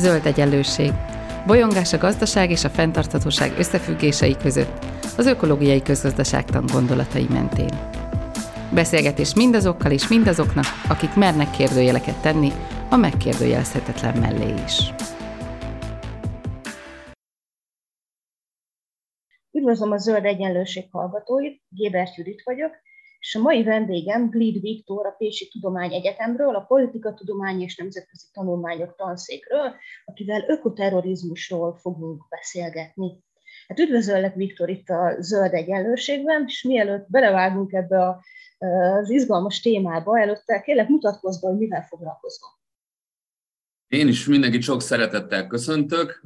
Zöld egyenlőség. Bolyongás a gazdaság és a fenntarthatóság összefüggései között, az ökológiai közgazdaságtan gondolatai mentén. Beszélgetés mindazokkal és mindazoknak, akik mernek kérdőjeleket tenni a megkérdőjelezhetetlen mellé is. Üdvözlöm a Zöld Egyenlőség hallgatóit, Gébert Judit vagyok, és a mai vendégem Glid Viktor a Pécsi Tudományegyetemről, a Politika Tudomány és Nemzetközi Tanulmányok tanszékről, akivel ökoterrorizmusról fogunk beszélgetni. Hát üdvözöllek, Viktor, itt a Zöld Egyenlőségben, és mielőtt belevágunk ebbe a, az izgalmas témába, előtte kérlek mutatkozz be, hogy mivel foglalkozol. Én is mindenkit sok szeretettel köszöntök.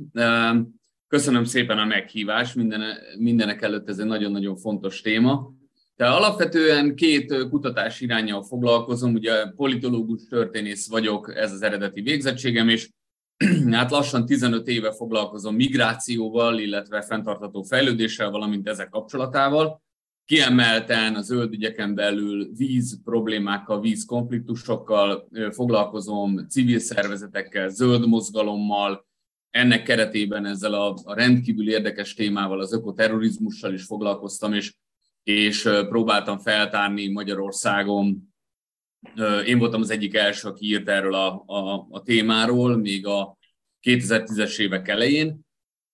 Köszönöm szépen a meghívást, minden, mindenek előtt ez egy nagyon-nagyon fontos téma. De alapvetően két kutatás irányjal foglalkozom, ugye politológus történész vagyok, ez az eredeti végzettségem, és hát lassan 15 éve foglalkozom migrációval, illetve fenntartható fejlődéssel, valamint ezek kapcsolatával. Kiemelten a zöld ügyeken belül víz problémákkal, víz konfliktusokkal foglalkozom, civil szervezetekkel, zöld mozgalommal, ennek keretében ezzel a, a rendkívül érdekes témával, az ökoterrorizmussal is foglalkoztam, és, és próbáltam feltárni Magyarországon. Én voltam az egyik első, aki írt erről a, a, a témáról, még a 2010-es évek elején,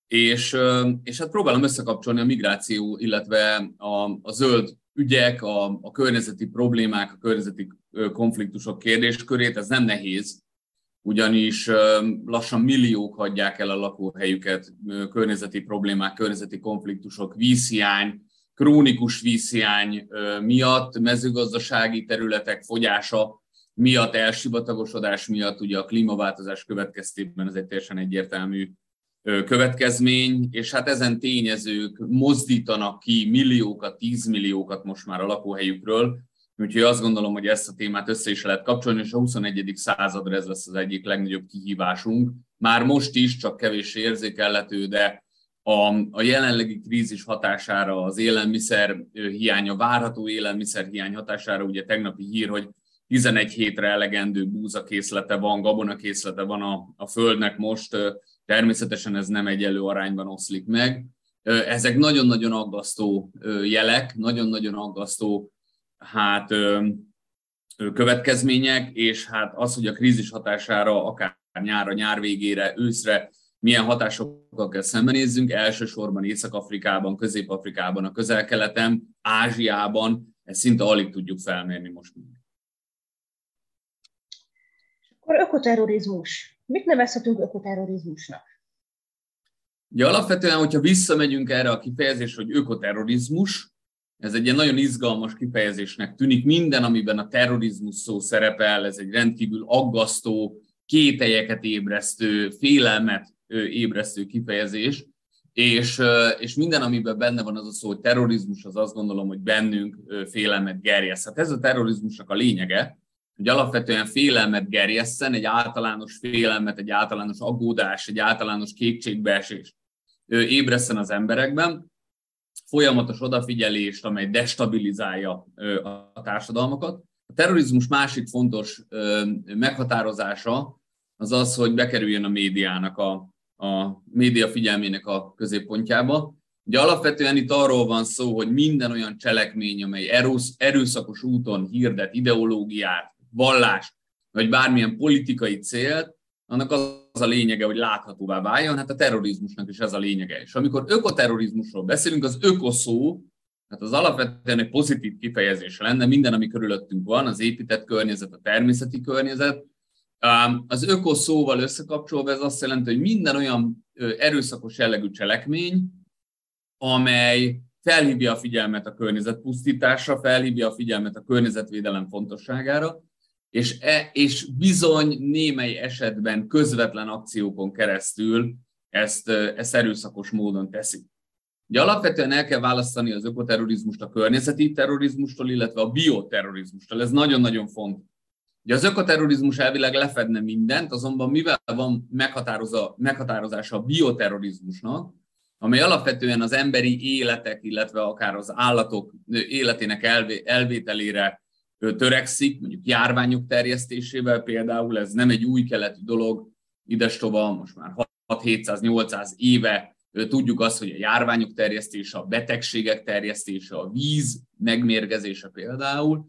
és, és hát próbálom összekapcsolni a migráció, illetve a, a zöld ügyek, a, a környezeti problémák, a környezeti konfliktusok kérdéskörét, ez nem nehéz, ugyanis lassan milliók hagyják el a lakóhelyüket, környezeti problémák, környezeti konfliktusok, vízhiány, krónikus vízhiány miatt, mezőgazdasági területek fogyása miatt, elsivatagosodás miatt, ugye a klímaváltozás következtében ez egy teljesen egyértelmű következmény, és hát ezen tényezők mozdítanak ki milliókat, tízmilliókat most már a lakóhelyükről, Úgyhogy azt gondolom, hogy ezt a témát össze is lehet kapcsolni, és a 21. századra ez lesz az egyik legnagyobb kihívásunk. Már most is, csak kevés érzékelhető, de a, a jelenlegi krízis hatására, az élelmiszer hiánya, várható élelmiszer hiány hatására, ugye tegnapi hír, hogy 11 hétre elegendő búzakészlete van, gabonakészlete van a, a Földnek most, természetesen ez nem egyelő arányban oszlik meg. Ezek nagyon-nagyon aggasztó jelek, nagyon-nagyon aggasztó hát következmények, és hát az, hogy a krízis hatására akár nyárra, nyár végére, őszre milyen hatásokkal kell szembenézzünk, elsősorban Észak-Afrikában, Közép-Afrikában, a közel-keleten, Ázsiában, ezt szinte alig tudjuk felmérni most még. Akkor ökoterrorizmus. Mit nevezhetünk ökoterrorizmusnak? Ugye alapvetően, hogyha visszamegyünk erre a kifejezésre, hogy ökoterrorizmus, ez egy ilyen nagyon izgalmas kifejezésnek tűnik. Minden, amiben a terrorizmus szó szerepel, ez egy rendkívül aggasztó, kételyeket ébresztő, félelmet ébresztő kifejezés, és, és minden, amiben benne van az a szó, hogy terrorizmus, az azt gondolom, hogy bennünk félelmet gerjeszt. Hát ez a terrorizmusnak a lényege, hogy alapvetően félelmet gerjesszen, egy általános félelmet, egy általános aggódás, egy általános kétségbeesés ébreszten az emberekben, folyamatos odafigyelést, amely destabilizálja a társadalmakat. A terrorizmus másik fontos meghatározása az az, hogy bekerüljön a médiának, a, a média figyelmének a középpontjába. Ugye alapvetően itt arról van szó, hogy minden olyan cselekmény, amely erőszakos úton hirdet ideológiát, vallást, vagy bármilyen politikai célt, annak az a lényege, hogy láthatóvá váljon, hát a terrorizmusnak is ez a lényege. És amikor ökoterrorizmusról beszélünk, az ökoszó, hát az alapvetően egy pozitív kifejezés lenne, minden, ami körülöttünk van, az épített környezet, a természeti környezet. Az ökoszóval összekapcsolva ez azt jelenti, hogy minden olyan erőszakos jellegű cselekmény, amely felhívja a figyelmet a környezet pusztításra, felhívja a figyelmet a környezetvédelem fontosságára, és, e, és bizony némely esetben közvetlen akciókon keresztül ezt, ezt erőszakos módon teszik. Ugye alapvetően el kell választani az ökoterrorizmust a környezeti terrorizmustól, illetve a bioterrorizmustól. Ez nagyon-nagyon fontos. Ugye az ökoterrorizmus elvileg lefedne mindent, azonban mivel van meghatározása a bioterrorizmusnak, amely alapvetően az emberi életek, illetve akár az állatok életének elvételére törekszik, mondjuk járványok terjesztésével például, ez nem egy új keletű dolog, idestova, most már 6-700-800 éve tudjuk azt, hogy a járványok terjesztése, a betegségek terjesztése, a víz megmérgezése például,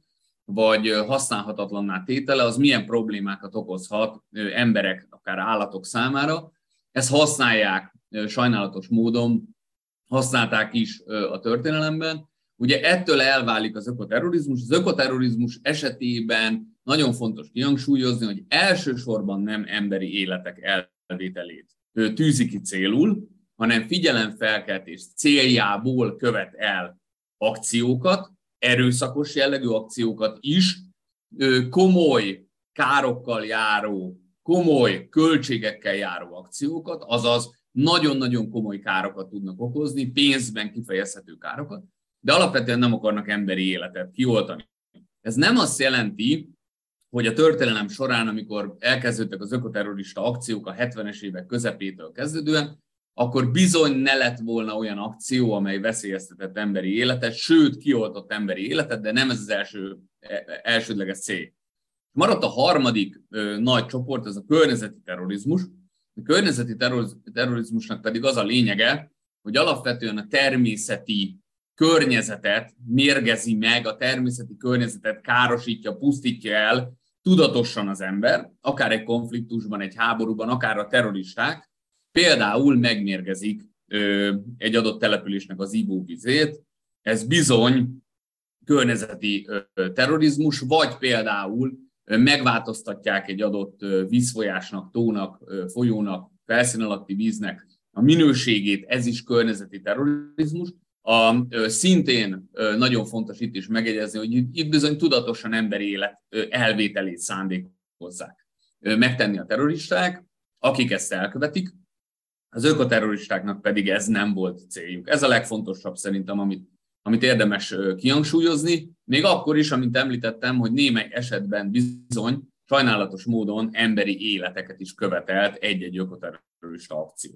vagy használhatatlanná tétele, az milyen problémákat okozhat emberek, akár állatok számára. Ezt használják sajnálatos módon, használták is a történelemben. Ugye ettől elválik az ökoterrorizmus. Az ökoterrorizmus esetében nagyon fontos kihangsúlyozni, hogy elsősorban nem emberi életek elvételét tűzi ki célul, hanem figyelemfelkeltés céljából követ el akciókat, erőszakos jellegű akciókat is, komoly károkkal járó, komoly költségekkel járó akciókat, azaz nagyon-nagyon komoly károkat tudnak okozni, pénzben kifejezhető károkat, de alapvetően nem akarnak emberi életet kioltani. Ez nem azt jelenti, hogy a történelem során, amikor elkezdődtek az ökoterrorista akciók a 70-es évek közepétől kezdődően, akkor bizony ne lett volna olyan akció, amely veszélyeztetett emberi életet, sőt, kioltott emberi életet, de nem ez az első, e, elsődleges cél. Maradt a harmadik ö, nagy csoport, ez a környezeti terrorizmus. A környezeti terrorizmusnak pedig az a lényege, hogy alapvetően a természeti környezetet mérgezi meg, a természeti környezetet károsítja, pusztítja el tudatosan az ember, akár egy konfliktusban, egy háborúban, akár a terroristák, például megmérgezik egy adott településnek az ivóvizét, ez bizony környezeti terrorizmus, vagy például megváltoztatják egy adott vízfolyásnak, tónak, folyónak, felszín alatti víznek a minőségét, ez is környezeti terrorizmus. A, szintén nagyon fontos itt is megegyezni, hogy itt bizony tudatosan emberi élet elvételét szándékozzák megtenni a terroristák, akik ezt elkövetik, az ökoterroristáknak pedig ez nem volt céljuk. Ez a legfontosabb szerintem, amit, amit érdemes kihangsúlyozni, még akkor is, amint említettem, hogy némely esetben bizony sajnálatos módon emberi életeket is követelt egy-egy ökoterrorista akció.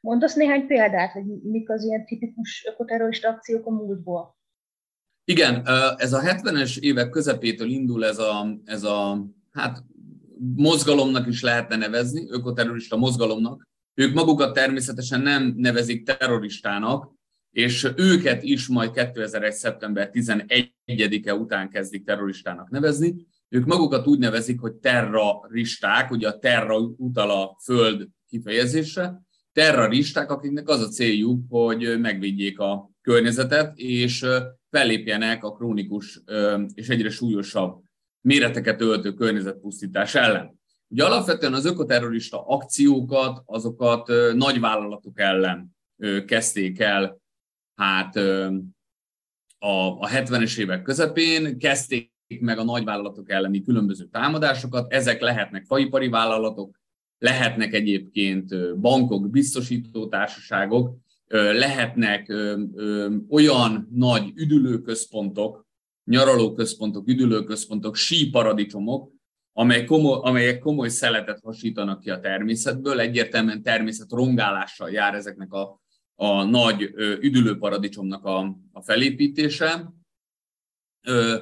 Mondasz néhány példát, hogy mik az ilyen tipikus ökoterrorista akciók a múltból? Igen, ez a 70-es évek közepétől indul ez a, ez a hát mozgalomnak is lehetne nevezni, ökoterrorista mozgalomnak. Ők magukat természetesen nem nevezik terroristának, és őket is majd 2001. szeptember 11-e után kezdik terroristának nevezni. Ők magukat úgy nevezik, hogy terroristák, ugye a terra utal a föld kifejezésre, terroristák, akiknek az a céljuk, hogy megvédjék a környezetet, és fellépjenek a krónikus és egyre súlyosabb méreteket öltő környezetpusztítás ellen. Ugye alapvetően az ökoterrorista akciókat, azokat nagy vállalatok ellen kezdték el, hát a, a 70-es évek közepén kezdték meg a nagyvállalatok elleni különböző támadásokat. Ezek lehetnek faipari vállalatok, lehetnek egyébként bankok, biztosítótársaságok, lehetnek olyan nagy üdülőközpontok, nyaralóközpontok, üdülőközpontok, síparadicsomok, amely komoly, amelyek komoly szeletet hasítanak ki a természetből, egyértelműen természet rongálással jár ezeknek a, a nagy üdülőparadicsomnak a, a felépítése. Ö,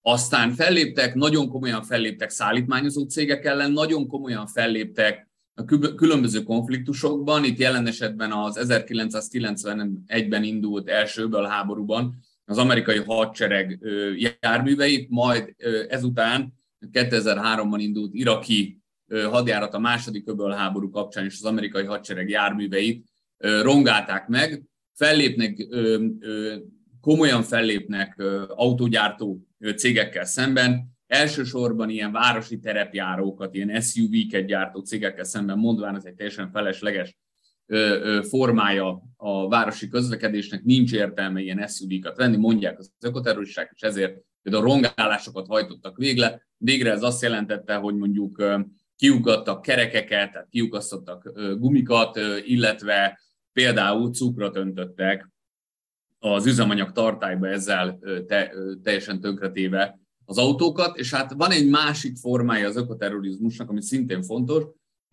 aztán felléptek, nagyon komolyan felléptek szállítmányozó cégek ellen, nagyon komolyan felléptek a különböző konfliktusokban, itt jelen esetben az 1991-ben indult elsőből háborúban az amerikai hadsereg járműveit, majd ezután 2003-ban indult iraki hadjárat a második öbölháború kapcsán is az amerikai hadsereg járműveit rongálták meg, fellépnek, komolyan fellépnek autógyártó cégekkel szemben, elsősorban ilyen városi terepjárókat, ilyen SUV-ket gyártó cégekkel szemben mondván ez egy teljesen felesleges formája a városi közlekedésnek, nincs értelme ilyen SUV-kat venni, mondják az ökoterroristák, és ezért például rongálásokat hajtottak végre. Végre ez azt jelentette, hogy mondjuk kiugattak kerekeket, tehát kiukasztottak gumikat, illetve például cukrot öntöttek az üzemanyag tartályba ezzel te, teljesen tönkretéve az autókat, és hát van egy másik formája az ökoterrorizmusnak, ami szintén fontos,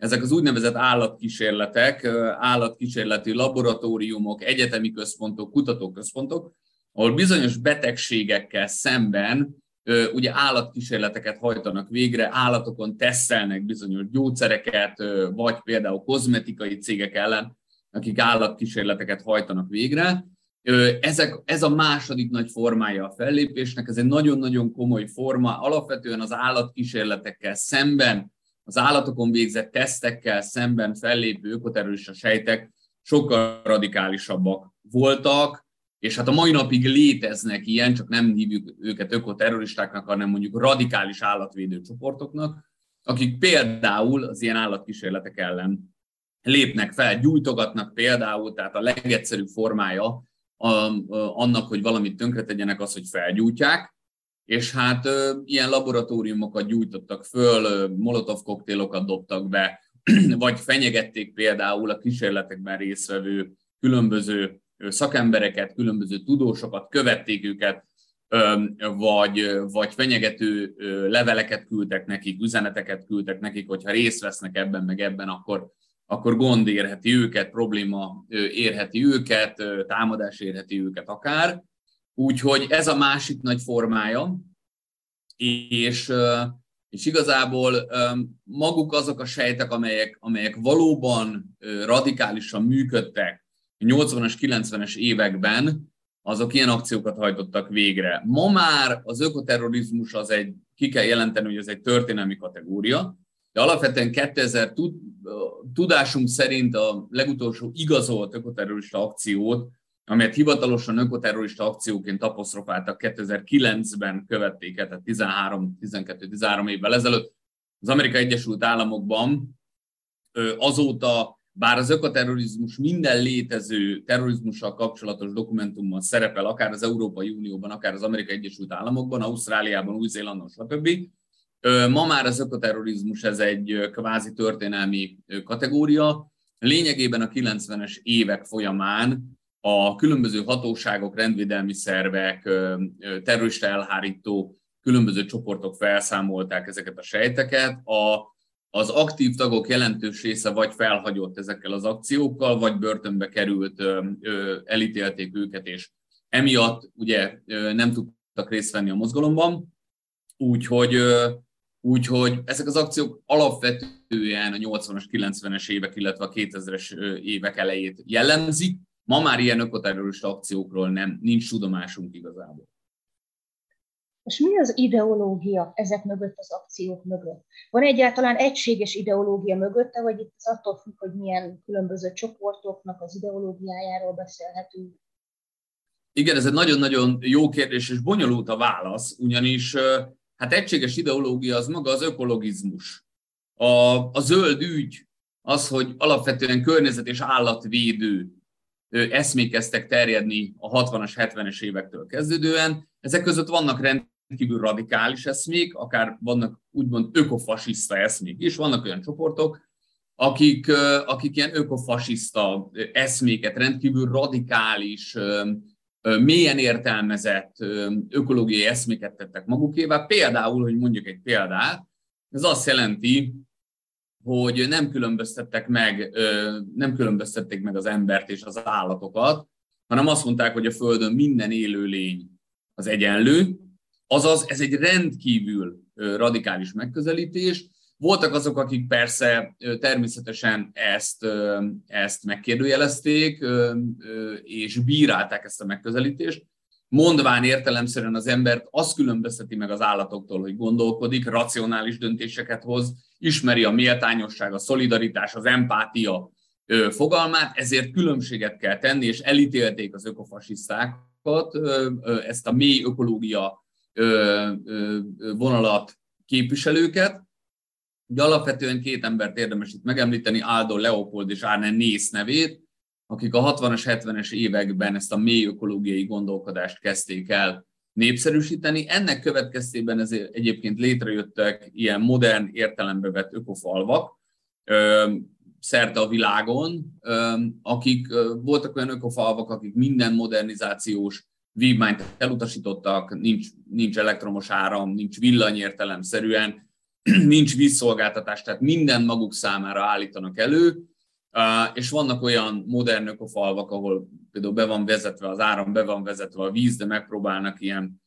ezek az úgynevezett állatkísérletek, állatkísérleti laboratóriumok, egyetemi központok, kutatóközpontok, ahol bizonyos betegségekkel szemben ugye állatkísérleteket hajtanak végre, állatokon tesztelnek bizonyos gyógyszereket, vagy például kozmetikai cégek ellen, akik állatkísérleteket hajtanak végre. Ezek, ez a második nagy formája a fellépésnek, ez egy nagyon-nagyon komoly forma, alapvetően az állatkísérletekkel szemben, az állatokon végzett tesztekkel szemben fellépő ökoterrorista sejtek sokkal radikálisabbak voltak, és hát a mai napig léteznek ilyen, csak nem hívjuk őket ökoterroristáknak, hanem mondjuk radikális állatvédő csoportoknak, akik például az ilyen állatkísérletek ellen lépnek fel, gyújtogatnak például, tehát a legegyszerűbb formája annak, hogy valamit tönkretegyenek, az, hogy felgyújtják, és hát ilyen laboratóriumokat gyújtottak föl, molotov koktélokat dobtak be, vagy fenyegették például a kísérletekben résztvevő különböző szakembereket, különböző tudósokat, követték őket, vagy, vagy fenyegető leveleket küldtek nekik, üzeneteket küldtek nekik, hogyha részt vesznek ebben, meg ebben, akkor, akkor gond érheti őket, probléma érheti őket, támadás érheti őket akár. Úgyhogy ez a másik nagy formája, és, és igazából maguk azok a sejtek, amelyek, amelyek valóban radikálisan működtek 80-as, 90-es években, azok ilyen akciókat hajtottak végre. Ma már az ökoterrorizmus az egy, ki kell jelenteni, hogy ez egy történelmi kategória, de alapvetően 2000 tud, tudásunk szerint a legutolsó igazolt ökoterrorista akciót, amelyet hivatalosan ökoterrorista akcióként apostrofáltak 2009-ben követték el, tehát 13, 12, 13 évvel ezelőtt az Amerikai Egyesült Államokban azóta bár az ökoterrorizmus minden létező terrorizmussal kapcsolatos dokumentumban szerepel, akár az Európai Unióban, akár az Amerikai Egyesült Államokban, Ausztráliában, Új-Zélandon, stb. Ma már az ökoterrorizmus ez egy kvázi történelmi kategória. Lényegében a 90-es évek folyamán a különböző hatóságok, rendvédelmi szervek, terrorista elhárító különböző csoportok felszámolták ezeket a sejteket. A az aktív tagok jelentős része vagy felhagyott ezekkel az akciókkal, vagy börtönbe került, elítélték őket, és emiatt ugye nem tudtak részt venni a mozgalomban. Úgyhogy, úgyhogy ezek az akciók alapvetően a 80-as, 90-es évek, illetve a 2000-es évek elejét jellemzik. Ma már ilyen ökoterrorista akciókról nem, nincs tudomásunk igazából. És mi az ideológia ezek mögött, az akciók mögött? Van egyáltalán egységes ideológia mögötte, vagy itt az attól függ, hogy milyen különböző csoportoknak az ideológiájáról beszélhetünk? Igen, ez egy nagyon-nagyon jó kérdés, és bonyolult a válasz, ugyanis hát egységes ideológia az maga az ökologizmus. A, a zöld ügy az, hogy alapvetően környezet és állatvédő eszmék kezdtek terjedni a 60-as, 70-es évektől kezdődően. Ezek között vannak rend rendkívül radikális eszmék, akár vannak úgymond ökofasiszta eszmék is, vannak olyan csoportok, akik, akik ilyen ökofasiszta eszméket, rendkívül radikális, mélyen értelmezett ökológiai eszméket tettek magukévá. Például, hogy mondjuk egy példát, ez azt jelenti, hogy nem különböztettek meg, nem különböztették meg az embert és az állatokat, hanem azt mondták, hogy a Földön minden élőlény az egyenlő, Azaz ez egy rendkívül radikális megközelítés. Voltak azok, akik persze természetesen ezt, ezt megkérdőjelezték, és bírálták ezt a megközelítést, mondván értelemszerűen az embert azt különbözteti meg az állatoktól, hogy gondolkodik, racionális döntéseket hoz, ismeri a méltányosság, a szolidaritás, az empátia fogalmát, ezért különbséget kell tenni, és elítélték az ökofasisztákat, ezt a mély ökológia vonalat képviselőket. De alapvetően két embert érdemes itt megemlíteni, Aldo Leopold és Arne Nész nevét, akik a 60-as, 70-es években ezt a mély ökológiai gondolkodást kezdték el népszerűsíteni. Ennek következtében ezért egyébként létrejöttek ilyen modern értelembe vett ökofalvak szerte a világon, akik voltak olyan ökofalvak, akik minden modernizációs vívmányt elutasítottak, nincs, nincs elektromos áram, nincs villany értelemszerűen, nincs vízszolgáltatás, tehát minden maguk számára állítanak elő, és vannak olyan modern ökofalvak, ahol például be van vezetve az áram, be van vezetve a víz, de megpróbálnak ilyen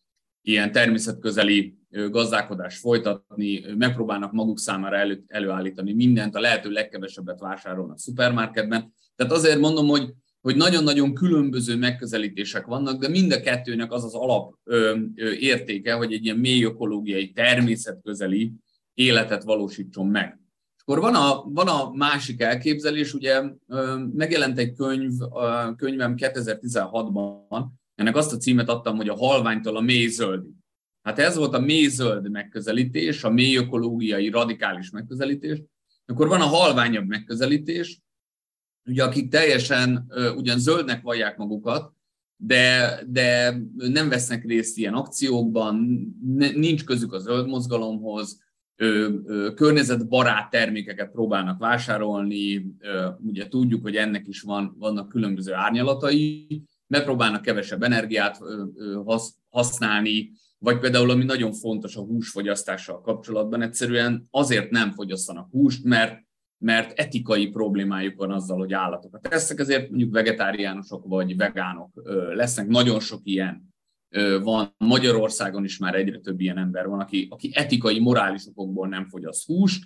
ilyen természetközeli gazdálkodást folytatni, megpróbálnak maguk számára elő, előállítani mindent, a lehető legkevesebbet vásárolnak a szupermarketben. Tehát azért mondom, hogy hogy nagyon-nagyon különböző megközelítések vannak, de mind a kettőnek az az alap ö, ö, értéke, hogy egy ilyen mély ökológiai, természetközeli életet valósítson meg. Akkor van a, van a másik elképzelés, ugye megjelent egy könyv, könyvem 2016-ban, ennek azt a címet adtam, hogy a halványtól a mély zöldig. Hát ez volt a mély zöld megközelítés, a mély ökológiai radikális megközelítés. Akkor van a halványabb megközelítés, ugye akik teljesen ugyan zöldnek vallják magukat, de, de nem vesznek részt ilyen akciókban, nincs közük a zöld mozgalomhoz, környezetbarát termékeket próbálnak vásárolni, ugye tudjuk, hogy ennek is van, vannak különböző árnyalatai, megpróbálnak kevesebb energiát használni, vagy például, ami nagyon fontos a húsfogyasztással kapcsolatban, egyszerűen azért nem fogyasztanak húst, mert mert etikai problémájuk van azzal, hogy állatokat tesznek, ezért mondjuk vegetáriánusok vagy vegánok lesznek, nagyon sok ilyen van. Magyarországon is már egyre több ilyen ember van, aki, aki etikai, morális okokból nem fogyaszt húst,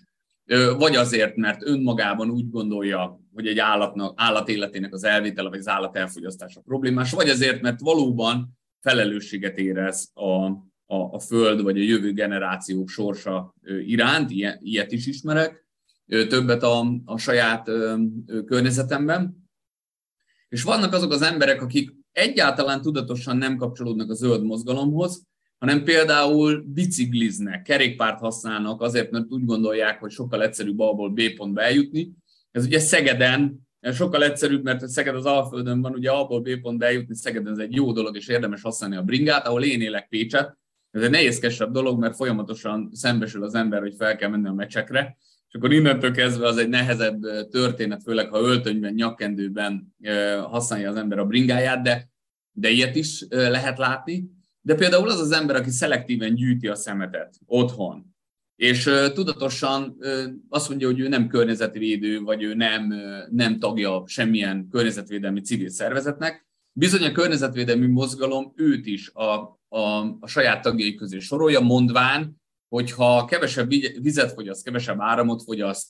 vagy azért, mert önmagában úgy gondolja, hogy egy állatnak, állat életének az elvétele, vagy az állat elfogyasztása problémás, vagy azért, mert valóban felelősséget érez a, a, a föld, vagy a jövő generációk sorsa iránt, ilyet is ismerek, többet a, a saját környezetemben. És vannak azok az emberek, akik egyáltalán tudatosan nem kapcsolódnak a zöld mozgalomhoz, hanem például bicikliznek, kerékpárt használnak azért, mert úgy gondolják, hogy sokkal egyszerűbb A-ból B pontba eljutni. Ez ugye Szegeden sokkal egyszerűbb, mert Szeged az Alföldön van, ugye A-ból B pontba eljutni Szegeden ez egy jó dolog, és érdemes használni a bringát, ahol én élek Pécset. Ez egy nehézkesebb dolog, mert folyamatosan szembesül az ember, hogy fel kell menni a meccsekre, és akkor innentől kezdve az egy nehezebb történet, főleg ha öltönyben, nyakkendőben használja az ember a bringáját, de, de ilyet is lehet látni. De például az az ember, aki szelektíven gyűjti a szemetet otthon, és tudatosan azt mondja, hogy ő nem környezetvédő, vagy ő nem, nem tagja semmilyen környezetvédelmi civil szervezetnek, bizony a környezetvédelmi mozgalom őt is a, a, a saját tagjai közé sorolja, mondván, hogyha kevesebb vizet fogyaszt, kevesebb áramot fogyaszt,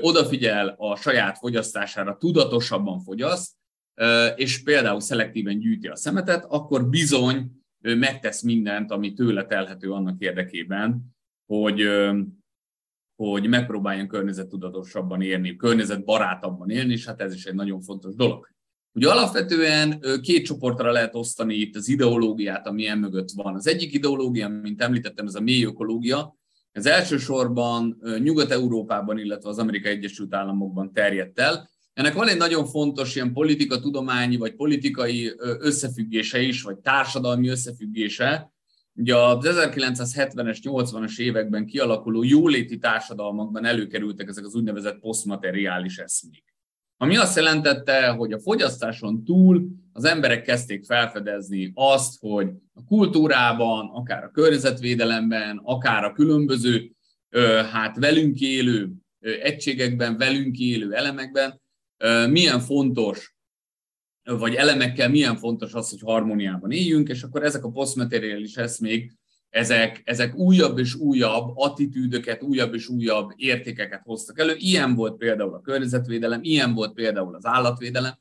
odafigyel a saját fogyasztására, tudatosabban fogyaszt, és például szelektíven gyűjti a szemetet, akkor bizony megtesz mindent, ami tőle telhető annak érdekében, hogy, hogy megpróbáljon környezettudatosabban élni, környezetbarátabban élni, és hát ez is egy nagyon fontos dolog. Ugye alapvetően két csoportra lehet osztani itt az ideológiát, ami ilyen mögött van. Az egyik ideológia, mint említettem, ez a mély ökológia. Ez elsősorban Nyugat-Európában, illetve az Amerikai Egyesült Államokban terjedt el. Ennek van egy nagyon fontos ilyen politika, tudományi vagy politikai összefüggése is, vagy társadalmi összefüggése. Ugye az 1970-es, 80-as években kialakuló jóléti társadalmakban előkerültek ezek az úgynevezett posztmateriális eszmék. Ami azt jelentette, hogy a fogyasztáson túl az emberek kezdték felfedezni azt, hogy a kultúrában, akár a környezetvédelemben, akár a különböző hát velünk élő egységekben, velünk élő elemekben milyen fontos, vagy elemekkel milyen fontos az, hogy harmóniában éljünk, és akkor ezek a posztmateriális eszmék ezek, ezek újabb és újabb attitűdöket, újabb és újabb értékeket hoztak elő. Ilyen volt például a környezetvédelem, ilyen volt például az állatvédelem,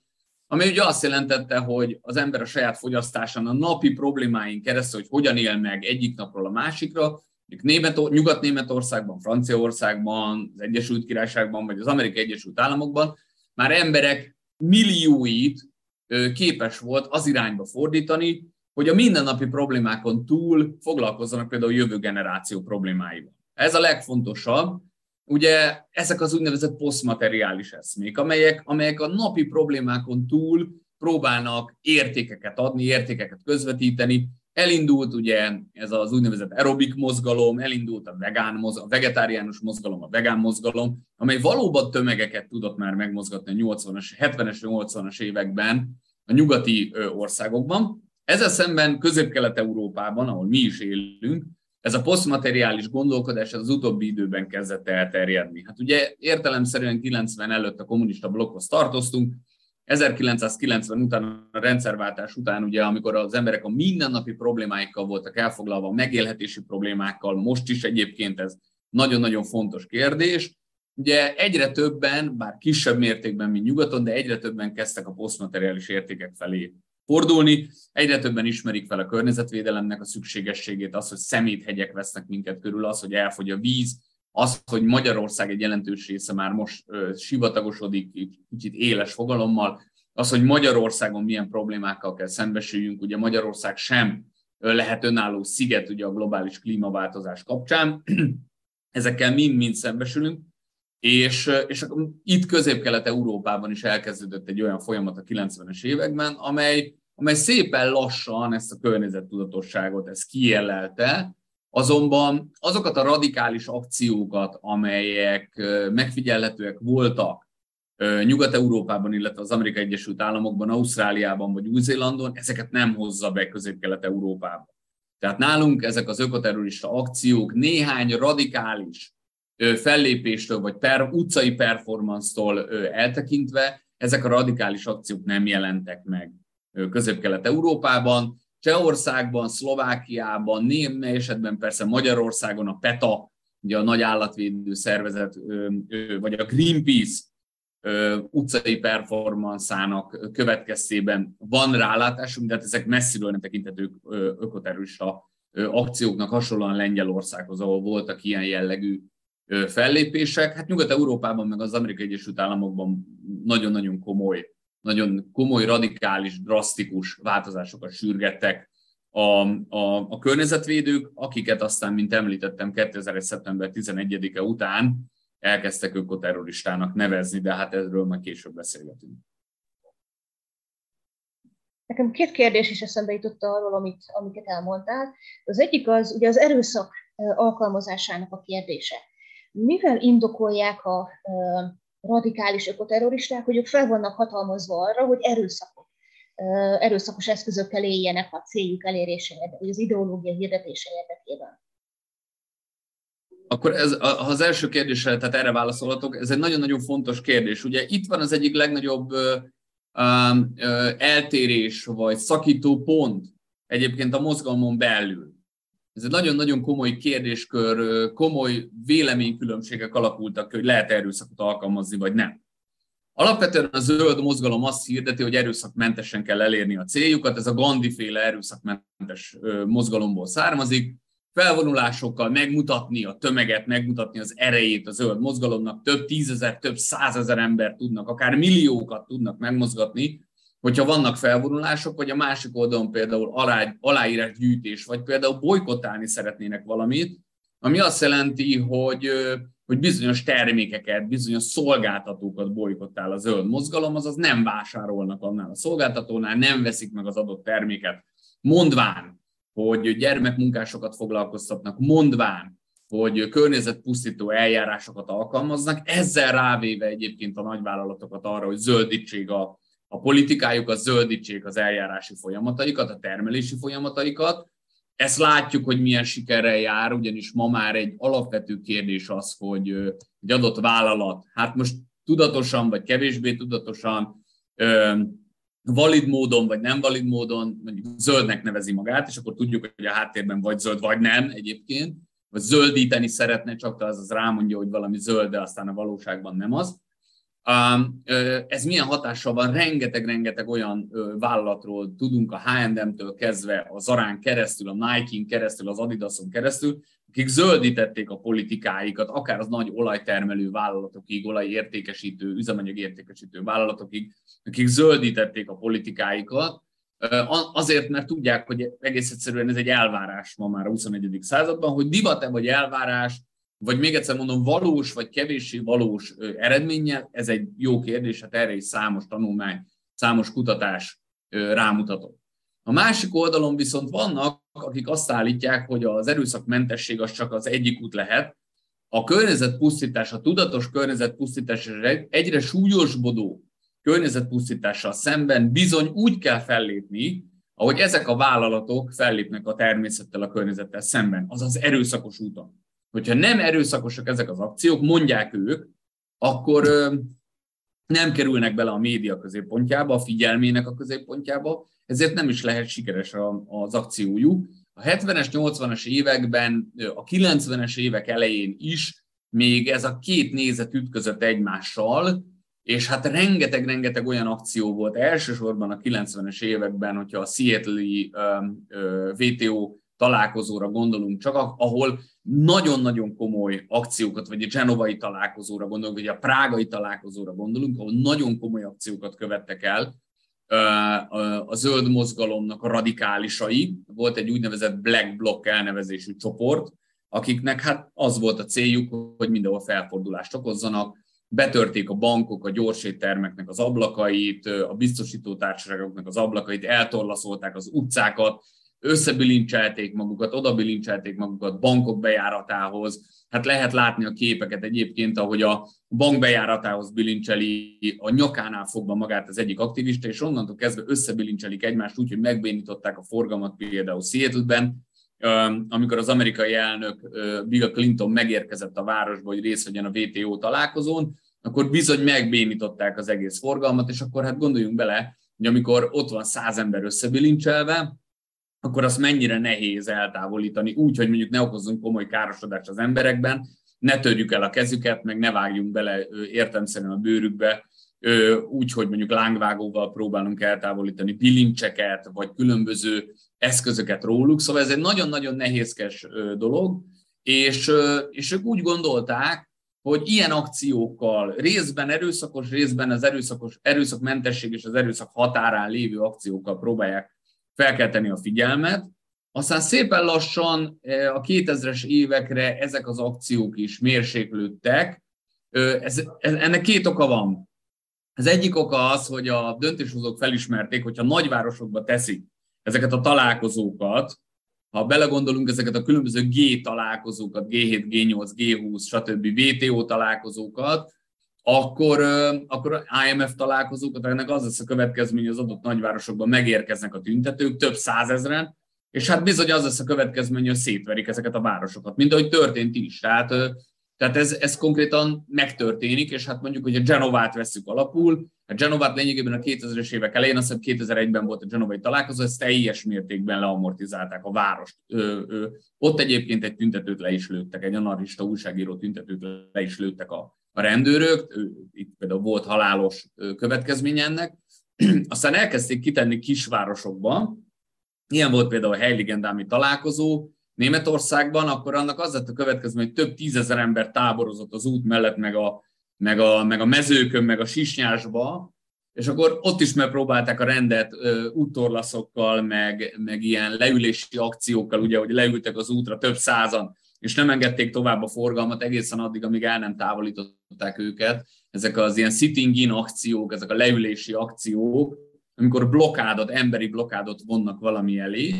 ami ugye azt jelentette, hogy az ember a saját fogyasztásán a napi problémáin keresztül, hogy hogyan él meg egyik napról a másikra, Német, Nyugat-Németországban, Franciaországban, az Egyesült Királyságban, vagy az Amerikai Egyesült Államokban már emberek millióit képes volt az irányba fordítani, hogy a mindennapi problémákon túl foglalkozzanak például a jövő generáció problémáival. Ez a legfontosabb. Ugye ezek az úgynevezett posztmateriális eszmék, amelyek, amelyek a napi problémákon túl próbálnak értékeket adni, értékeket közvetíteni. Elindult ugye ez az úgynevezett aerobik mozgalom, elindult a, vegán mozgalom, a vegetáriánus mozgalom, a vegán mozgalom, amely valóban tömegeket tudott már megmozgatni a 80-as, 70-es, 80-as években a nyugati országokban. Ezzel szemben Közép-Kelet-Európában, ahol mi is élünk, ez a posztmateriális gondolkodás az utóbbi időben kezdett elterjedni. Hát ugye értelemszerűen 90 előtt a kommunista blokkhoz tartoztunk, 1990 után, a rendszerváltás után, ugye, amikor az emberek a mindennapi problémáikkal voltak elfoglalva, megélhetési problémákkal, most is egyébként ez nagyon-nagyon fontos kérdés. Ugye egyre többen, bár kisebb mértékben, mint nyugaton, de egyre többen kezdtek a posztmateriális értékek felé fordulni. Egyre többen ismerik fel a környezetvédelemnek a szükségességét, az, hogy szeméthegyek vesznek minket körül, az, hogy elfogy a víz, az, hogy Magyarország egy jelentős része már most ö, sivatagosodik, kicsit éles fogalommal, az, hogy Magyarországon milyen problémákkal kell szembesüljünk, ugye Magyarország sem lehet önálló sziget ugye a globális klímaváltozás kapcsán, ezekkel mind-mind szembesülünk, és, és itt közép-kelet-európában is elkezdődött egy olyan folyamat a 90-es években, amely, amely szépen lassan ezt a környezettudatosságot ezt kijellelte, azonban azokat a radikális akciókat, amelyek megfigyelhetőek voltak Nyugat-Európában, illetve az Amerikai Egyesült Államokban, Ausztráliában vagy Új-Zélandon, ezeket nem hozza be közép-kelet-európába. Tehát nálunk ezek az ökoterrorista akciók néhány radikális fellépéstől vagy per, utcai performance-tól eltekintve, ezek a radikális akciók nem jelentek meg Közép-Kelet-Európában. Csehországban, Szlovákiában, némely esetben persze Magyarországon a PETA, ugye a nagy állatvédő szervezet, vagy a Greenpeace utcai performanszának következtében van rálátásunk, de hát ezek messziről nem tekintetők ökoterrorista akcióknak hasonlóan Lengyelországhoz, ahol voltak ilyen jellegű fellépések. Hát Nyugat-Európában, meg az Amerikai Egyesült Államokban nagyon-nagyon komoly, nagyon komoly, radikális, drasztikus változásokat sürgettek a, a, a környezetvédők, akiket aztán, mint említettem, 2001. szeptember 11-e után elkezdtek ökoterroristának nevezni, de hát erről majd később beszélgetünk. Nekem két kérdés is eszembe jutott arról, amit, amiket elmondtál. Az egyik az ugye az erőszak alkalmazásának a kérdése. Mivel indokolják a radikális ökoterroristák, hogy ők fel vannak hatalmazva arra, hogy erőszakot, erőszakos eszközökkel éljenek a céljuk elérése vagy az ideológia hirdetése érdekében? Akkor ez, ha az első kérdésre, tehát erre válaszolhatok, ez egy nagyon-nagyon fontos kérdés. Ugye itt van az egyik legnagyobb eltérés, vagy szakító pont egyébként a mozgalmon belül. Ez egy nagyon-nagyon komoly kérdéskör, komoly véleménykülönbségek alakultak, hogy lehet erőszakot alkalmazni, vagy nem. Alapvetően a zöld mozgalom azt hirdeti, hogy erőszakmentesen kell elérni a céljukat, ez a Gandhi-féle erőszakmentes mozgalomból származik, felvonulásokkal megmutatni a tömeget, megmutatni az erejét a zöld mozgalomnak, több tízezer, több százezer ember tudnak, akár milliókat tudnak megmozgatni, hogyha vannak felvonulások, vagy a másik oldalon például alá, aláírásgyűjtés, vagy például bolykotálni szeretnének valamit, ami azt jelenti, hogy, hogy bizonyos termékeket, bizonyos szolgáltatókat bolykottál a zöld mozgalom, azaz nem vásárolnak annál a szolgáltatónál, nem veszik meg az adott terméket, mondván, hogy gyermekmunkásokat foglalkoztatnak, mondván, hogy környezetpusztító eljárásokat alkalmaznak, ezzel rávéve egyébként a nagyvállalatokat arra, hogy zöldítsék a, a politikájuk, a zöldítsék az eljárási folyamataikat, a termelési folyamataikat. Ezt látjuk, hogy milyen sikerrel jár, ugyanis ma már egy alapvető kérdés az, hogy egy adott vállalat, hát most tudatosan vagy kevésbé tudatosan valid módon, vagy nem valid módon, mondjuk zöldnek nevezi magát, és akkor tudjuk, hogy a háttérben vagy zöld, vagy nem egyébként, vagy zöldíteni szeretne, csak az, az rámondja, hogy valami zöld, de aztán a valóságban nem az. Ez milyen hatással van? Rengeteg-rengeteg olyan vállalatról tudunk a H&M-től kezdve, a Zarán keresztül, a Nike-n keresztül, az Adidason keresztül, akik zöldítették a politikáikat, akár az nagy olajtermelő vállalatokig, olajértékesítő, üzemanyagértékesítő vállalatokig, akik zöldítették a politikáikat, azért, mert tudják, hogy egész egyszerűen ez egy elvárás ma már a 21. században, hogy divat-e vagy elvárás, vagy még egyszer mondom, valós vagy kevéssé valós eredménnyel, ez egy jó kérdés, hát erre is számos tanulmány, számos kutatás rámutatott. A másik oldalon viszont vannak, akik azt állítják, hogy az erőszakmentesség az csak az egyik út lehet. A környezetpusztítás, a tudatos környezetpusztítás egyre súlyosbodó környezetpusztítással szemben bizony úgy kell fellépni, ahogy ezek a vállalatok fellépnek a természettel, a környezettel szemben, azaz erőszakos úton. Hogyha nem erőszakosak ezek az akciók, mondják ők, akkor, nem kerülnek bele a média középpontjába, a figyelmének a középpontjába, ezért nem is lehet sikeres az akciójuk. A 70-es, 80-as években, a 90-es évek elején is még ez a két nézet ütközött egymással, és hát rengeteg-rengeteg olyan akció volt, elsősorban a 90-es években, hogyha a Seattle-i VTO találkozóra gondolunk csak, ahol nagyon-nagyon komoly akciókat, vagy a genovai találkozóra gondolunk, vagy a prágai találkozóra gondolunk, ahol nagyon komoly akciókat követtek el a zöld mozgalomnak a radikálisai. Volt egy úgynevezett Black Bloc elnevezésű csoport, akiknek hát az volt a céljuk, hogy mindenhol felfordulást okozzanak, betörték a bankok a gyorséttermeknek az ablakait, a biztosító társaságoknak az ablakait, eltorlaszolták az utcákat, összebilincselték magukat, odabilincselték magukat bankok bejáratához. Hát lehet látni a képeket egyébként, ahogy a bank bejáratához bilincseli a nyakánál fogva magát az egyik aktivista, és onnantól kezdve összebilincselik egymást úgy, hogy megbénították a forgalmat például Seattle-ben, amikor az amerikai elnök Bill Clinton megérkezett a városba, hogy részt vegyen a WTO találkozón, akkor bizony megbénították az egész forgalmat, és akkor hát gondoljunk bele, hogy amikor ott van száz ember összebilincselve, akkor azt mennyire nehéz eltávolítani, úgy, hogy mondjuk ne okozzunk komoly károsodást az emberekben, ne törjük el a kezüket, meg ne vágjunk bele értemszerűen a bőrükbe, úgy, hogy mondjuk lángvágóval próbálunk eltávolítani bilincseket, vagy különböző eszközöket róluk. Szóval ez egy nagyon-nagyon nehézkes dolog, és, és ők úgy gondolták, hogy ilyen akciókkal, részben erőszakos, részben az erőszakos, erőszakmentesség és az erőszak határán lévő akciókkal próbálják felkelteni a figyelmet. Aztán szépen lassan a 2000-es évekre ezek az akciók is mérséklődtek. Ez, ennek két oka van. Az egyik oka az, hogy a döntéshozók felismerték, hogyha nagyvárosokba teszik ezeket a találkozókat, ha belegondolunk ezeket a különböző G találkozókat, G7, G8, G20, stb. VTO találkozókat, akkor, akkor IMF találkozókat, ennek az lesz a következmény, az adott nagyvárosokban megérkeznek a tüntetők, több százezren, és hát bizony az lesz a következmény, hogy szétverik ezeket a városokat, mint ahogy történt is. Tehát, tehát ez, ez konkrétan megtörténik, és hát mondjuk, hogy a Genovát veszük alapul, a Genovát lényegében a 2000-es évek elején, azt hiszem 2001-ben volt a Genovai találkozó, ezt teljes mértékben leamortizálták a várost. Ö, ö, ott egyébként egy tüntetőt le is lőttek, egy anarchista újságíró tüntetőt le is lőttek a, a rendőrök, itt például volt halálos következménye ennek, aztán elkezdték kitenni kisvárosokba, ilyen volt például a Heiligendámi találkozó Németországban, akkor annak az lett a következmény, hogy több tízezer ember táborozott az út mellett, meg a, meg a, meg a mezőkön, meg a sisnyásba, és akkor ott is megpróbálták a rendet úttorlaszokkal, meg, meg ilyen leülési akciókkal, ugye, hogy leültek az útra több százan, és nem engedték tovább a forgalmat egészen addig, amíg el nem távolították őket. Ezek az ilyen sitting in akciók, ezek a leülési akciók, amikor blokádot, emberi blokádot vonnak valami elé,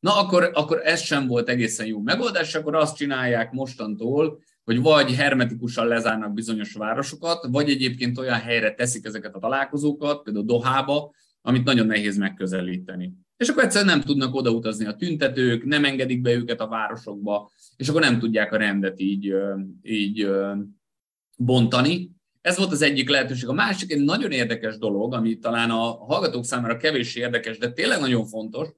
na akkor, akkor ez sem volt egészen jó megoldás, akkor azt csinálják mostantól, hogy vagy hermetikusan lezárnak bizonyos városokat, vagy egyébként olyan helyre teszik ezeket a találkozókat, például Dohába, amit nagyon nehéz megközelíteni. És akkor egyszerűen nem tudnak odautazni a tüntetők, nem engedik be őket a városokba, és akkor nem tudják a rendet így, így bontani. Ez volt az egyik lehetőség. A másik egy nagyon érdekes dolog, ami talán a hallgatók számára kevés érdekes, de tényleg nagyon fontos,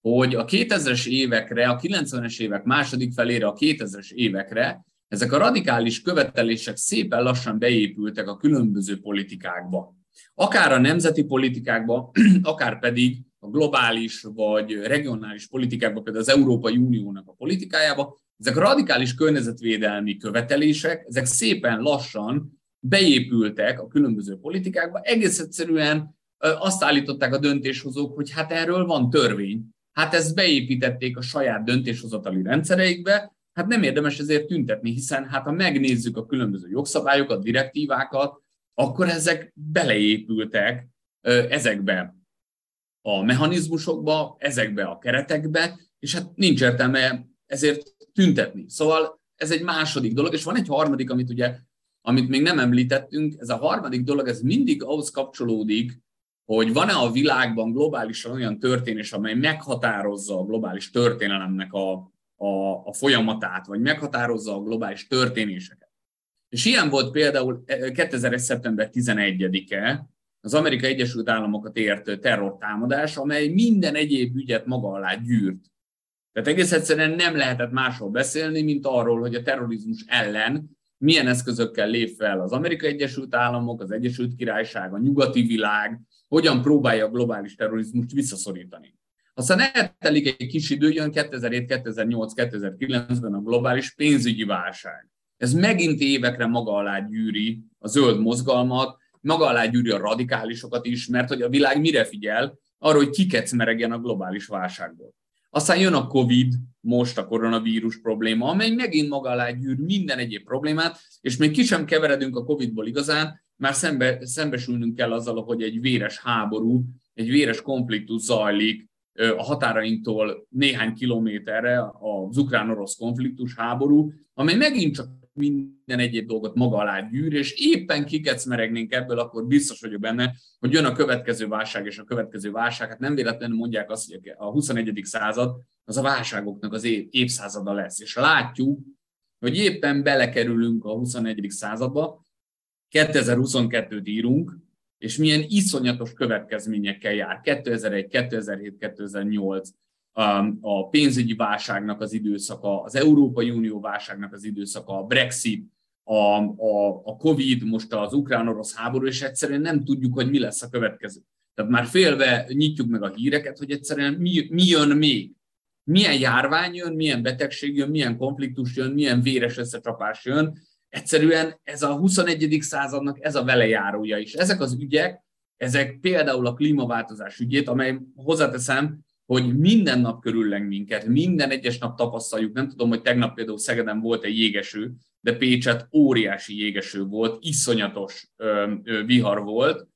hogy a 2000-es évekre, a 90-es évek második felére, a 2000-es évekre ezek a radikális követelések szépen lassan beépültek a különböző politikákba. Akár a nemzeti politikákba, akár pedig a globális vagy regionális politikákba, például az Európai Uniónak a politikájába, ezek radikális környezetvédelmi követelések, ezek szépen lassan beépültek a különböző politikákba, egész egyszerűen azt állították a döntéshozók, hogy hát erről van törvény, hát ezt beépítették a saját döntéshozatali rendszereikbe, hát nem érdemes ezért tüntetni, hiszen hát ha megnézzük a különböző jogszabályokat, direktívákat, akkor ezek beleépültek ezekbe a mechanizmusokba, ezekbe a keretekbe, és hát nincs értelme ezért tüntetni. Szóval ez egy második dolog, és van egy harmadik, amit ugye, amit még nem említettünk, ez a harmadik dolog, ez mindig ahhoz kapcsolódik, hogy van-e a világban globálisan olyan történés, amely meghatározza a globális történelemnek a, a, a folyamatát, vagy meghatározza a globális történéseket. És ilyen volt például 2001. szeptember 11-e, az Amerikai Egyesült Államokat ért terrortámadás, amely minden egyéb ügyet maga alá gyűrt. Tehát egész egyszerűen nem lehetett másról beszélni, mint arról, hogy a terrorizmus ellen milyen eszközökkel lép fel az Amerikai Egyesült Államok, az Egyesült Királyság, a nyugati világ, hogyan próbálja a globális terrorizmust visszaszorítani. Aztán eltelik egy kis idő, jön 2007, 2008, 2009-ben a globális pénzügyi válság. Ez megint évekre maga alá gyűri a zöld mozgalmat, maga alá gyűri a radikálisokat is, mert hogy a világ mire figyel? Arra, hogy kikecmeregjen a globális válságból. Aztán jön a COVID, most a koronavírus probléma, amely megint maga alá gyűr minden egyéb problémát, és még ki sem keveredünk a COVID-ból igazán, már szembe, szembesülnünk kell azzal, hogy egy véres háború, egy véres konfliktus zajlik a határainktól néhány kilométerre az ukrán-orosz konfliktus háború, amely megint csak minden egyéb dolgot maga alá gyűr, és éppen kikecmeregnénk ebből, akkor biztos vagyok benne, hogy jön a következő válság és a következő válság. Hát nem véletlenül mondják azt, hogy a 21. század az a válságoknak az év, évszázada lesz. És látjuk, hogy éppen belekerülünk a 21. századba, 2022-t írunk, és milyen iszonyatos következményekkel jár. 2001, 2007, 2008, a pénzügyi válságnak az időszaka, az Európai Unió válságnak az időszaka, a Brexit, a, a, a Covid, most az ukrán-orosz háború, és egyszerűen nem tudjuk, hogy mi lesz a következő. Tehát már félve nyitjuk meg a híreket, hogy egyszerűen mi, mi jön még. Milyen járvány jön, milyen betegség jön, milyen konfliktus jön, milyen véres összecsapás jön. Egyszerűen ez a 21. századnak ez a velejárója is. Ezek az ügyek, ezek például a klímaváltozás ügyét, amely hozzáteszem, hogy minden nap körülleng minket, minden egyes nap tapasztaljuk. Nem tudom, hogy tegnap például Szegeden volt egy jégeső, de Pécset óriási jégeső volt, iszonyatos ö, ö, vihar volt.